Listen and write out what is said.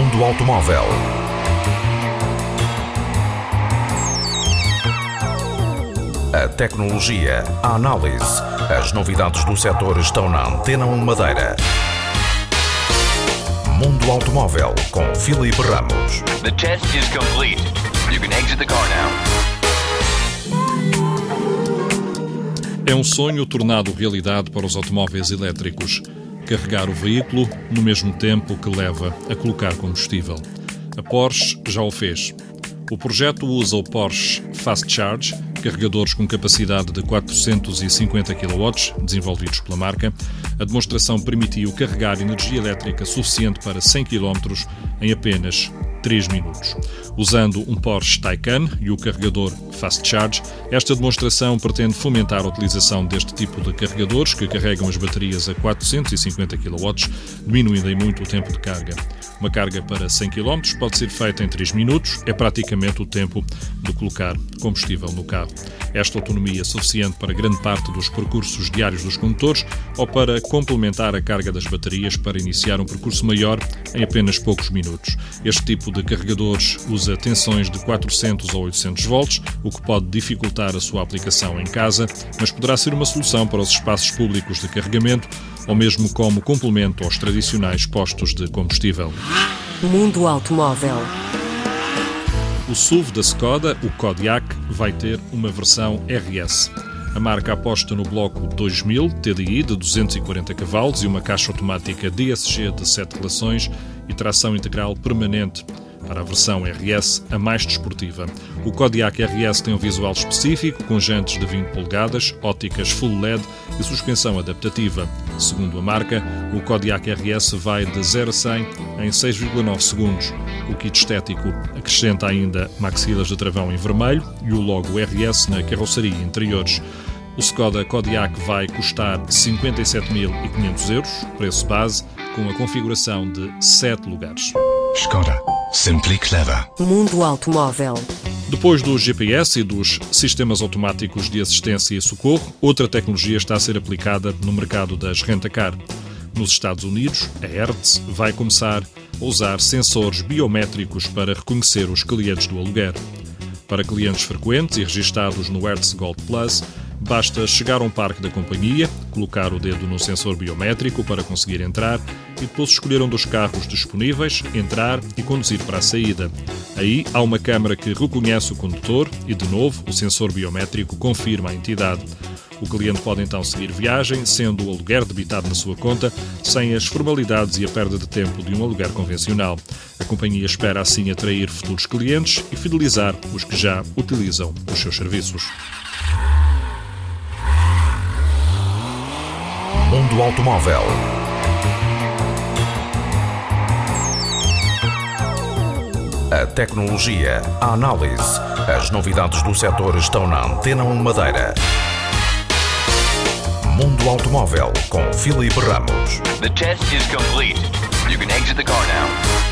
automóvel. A tecnologia, a análise, as novidades do setor estão na Antena 1 Madeira. Mundo Automóvel com Filipe Ramos. The test is complete. You can exit the car now. É um sonho tornado realidade para os automóveis elétricos. Carregar o veículo no mesmo tempo que leva a colocar combustível. A Porsche já o fez. O projeto usa o Porsche Fast Charge, carregadores com capacidade de 450 kW, desenvolvidos pela marca. A demonstração permitiu carregar energia elétrica suficiente para 100 km em apenas 3 minutos. Usando um Porsche Taycan e o carregador Fast Charge, esta demonstração pretende fomentar a utilização deste tipo de carregadores que carregam as baterias a 450 kW, diminuindo em muito o tempo de carga. Uma carga para 100 km pode ser feita em 3 minutos, é praticamente o tempo de colocar combustível no carro. Esta autonomia é suficiente para grande parte dos percursos diários dos condutores ou para complementar a carga das baterias para iniciar um percurso maior em apenas poucos minutos. Este tipo de carregadores usa tensões de 400 ou 800 volts, o que pode dificultar a sua aplicação em casa, mas poderá ser uma solução para os espaços públicos de carregamento ou mesmo como complemento aos tradicionais postos de combustível. Mundo Automóvel. O SUV da Skoda, o Kodiaq, vai ter uma versão RS. A marca aposta no bloco 2000 TDI de 240 cavalos e uma caixa automática DSG de 7 relações e tração integral permanente para a versão RS, a mais desportiva. O Kodiaq RS tem um visual específico, com jantes de 20 polegadas, óticas full LED e suspensão adaptativa. Segundo a marca, o Kodiaq RS vai de 0 a 100 em 6,9 segundos. O kit estético acrescenta ainda maxilas de travão em vermelho e o logo RS na carroceria interiores. O Skoda Kodiaq vai custar 57.500 euros, preço base, com a configuração de 7 lugares. Skoda. Simply clever. Mundo Automóvel. Depois do GPS e dos sistemas automáticos de assistência e socorro, outra tecnologia está a ser aplicada no mercado das rentacar. Nos Estados Unidos, a Hertz vai começar a usar sensores biométricos para reconhecer os clientes do aluguer. Para clientes frequentes e registados no Hertz Gold Plus, Basta chegar a um parque da companhia, colocar o dedo no sensor biométrico para conseguir entrar e depois escolher um dos carros disponíveis, entrar e conduzir para a saída. Aí há uma câmara que reconhece o condutor e, de novo, o sensor biométrico confirma a entidade. O cliente pode então seguir viagem, sendo o aluguer debitado na sua conta, sem as formalidades e a perda de tempo de um aluguer convencional. A companhia espera assim atrair futuros clientes e fidelizar os que já utilizam os seus serviços. Mundo Automóvel. A tecnologia, a análise, as novidades do setor estão na Antena 1 Madeira. Mundo Automóvel com Filipe Ramos. The test is complete. You can exit the car now.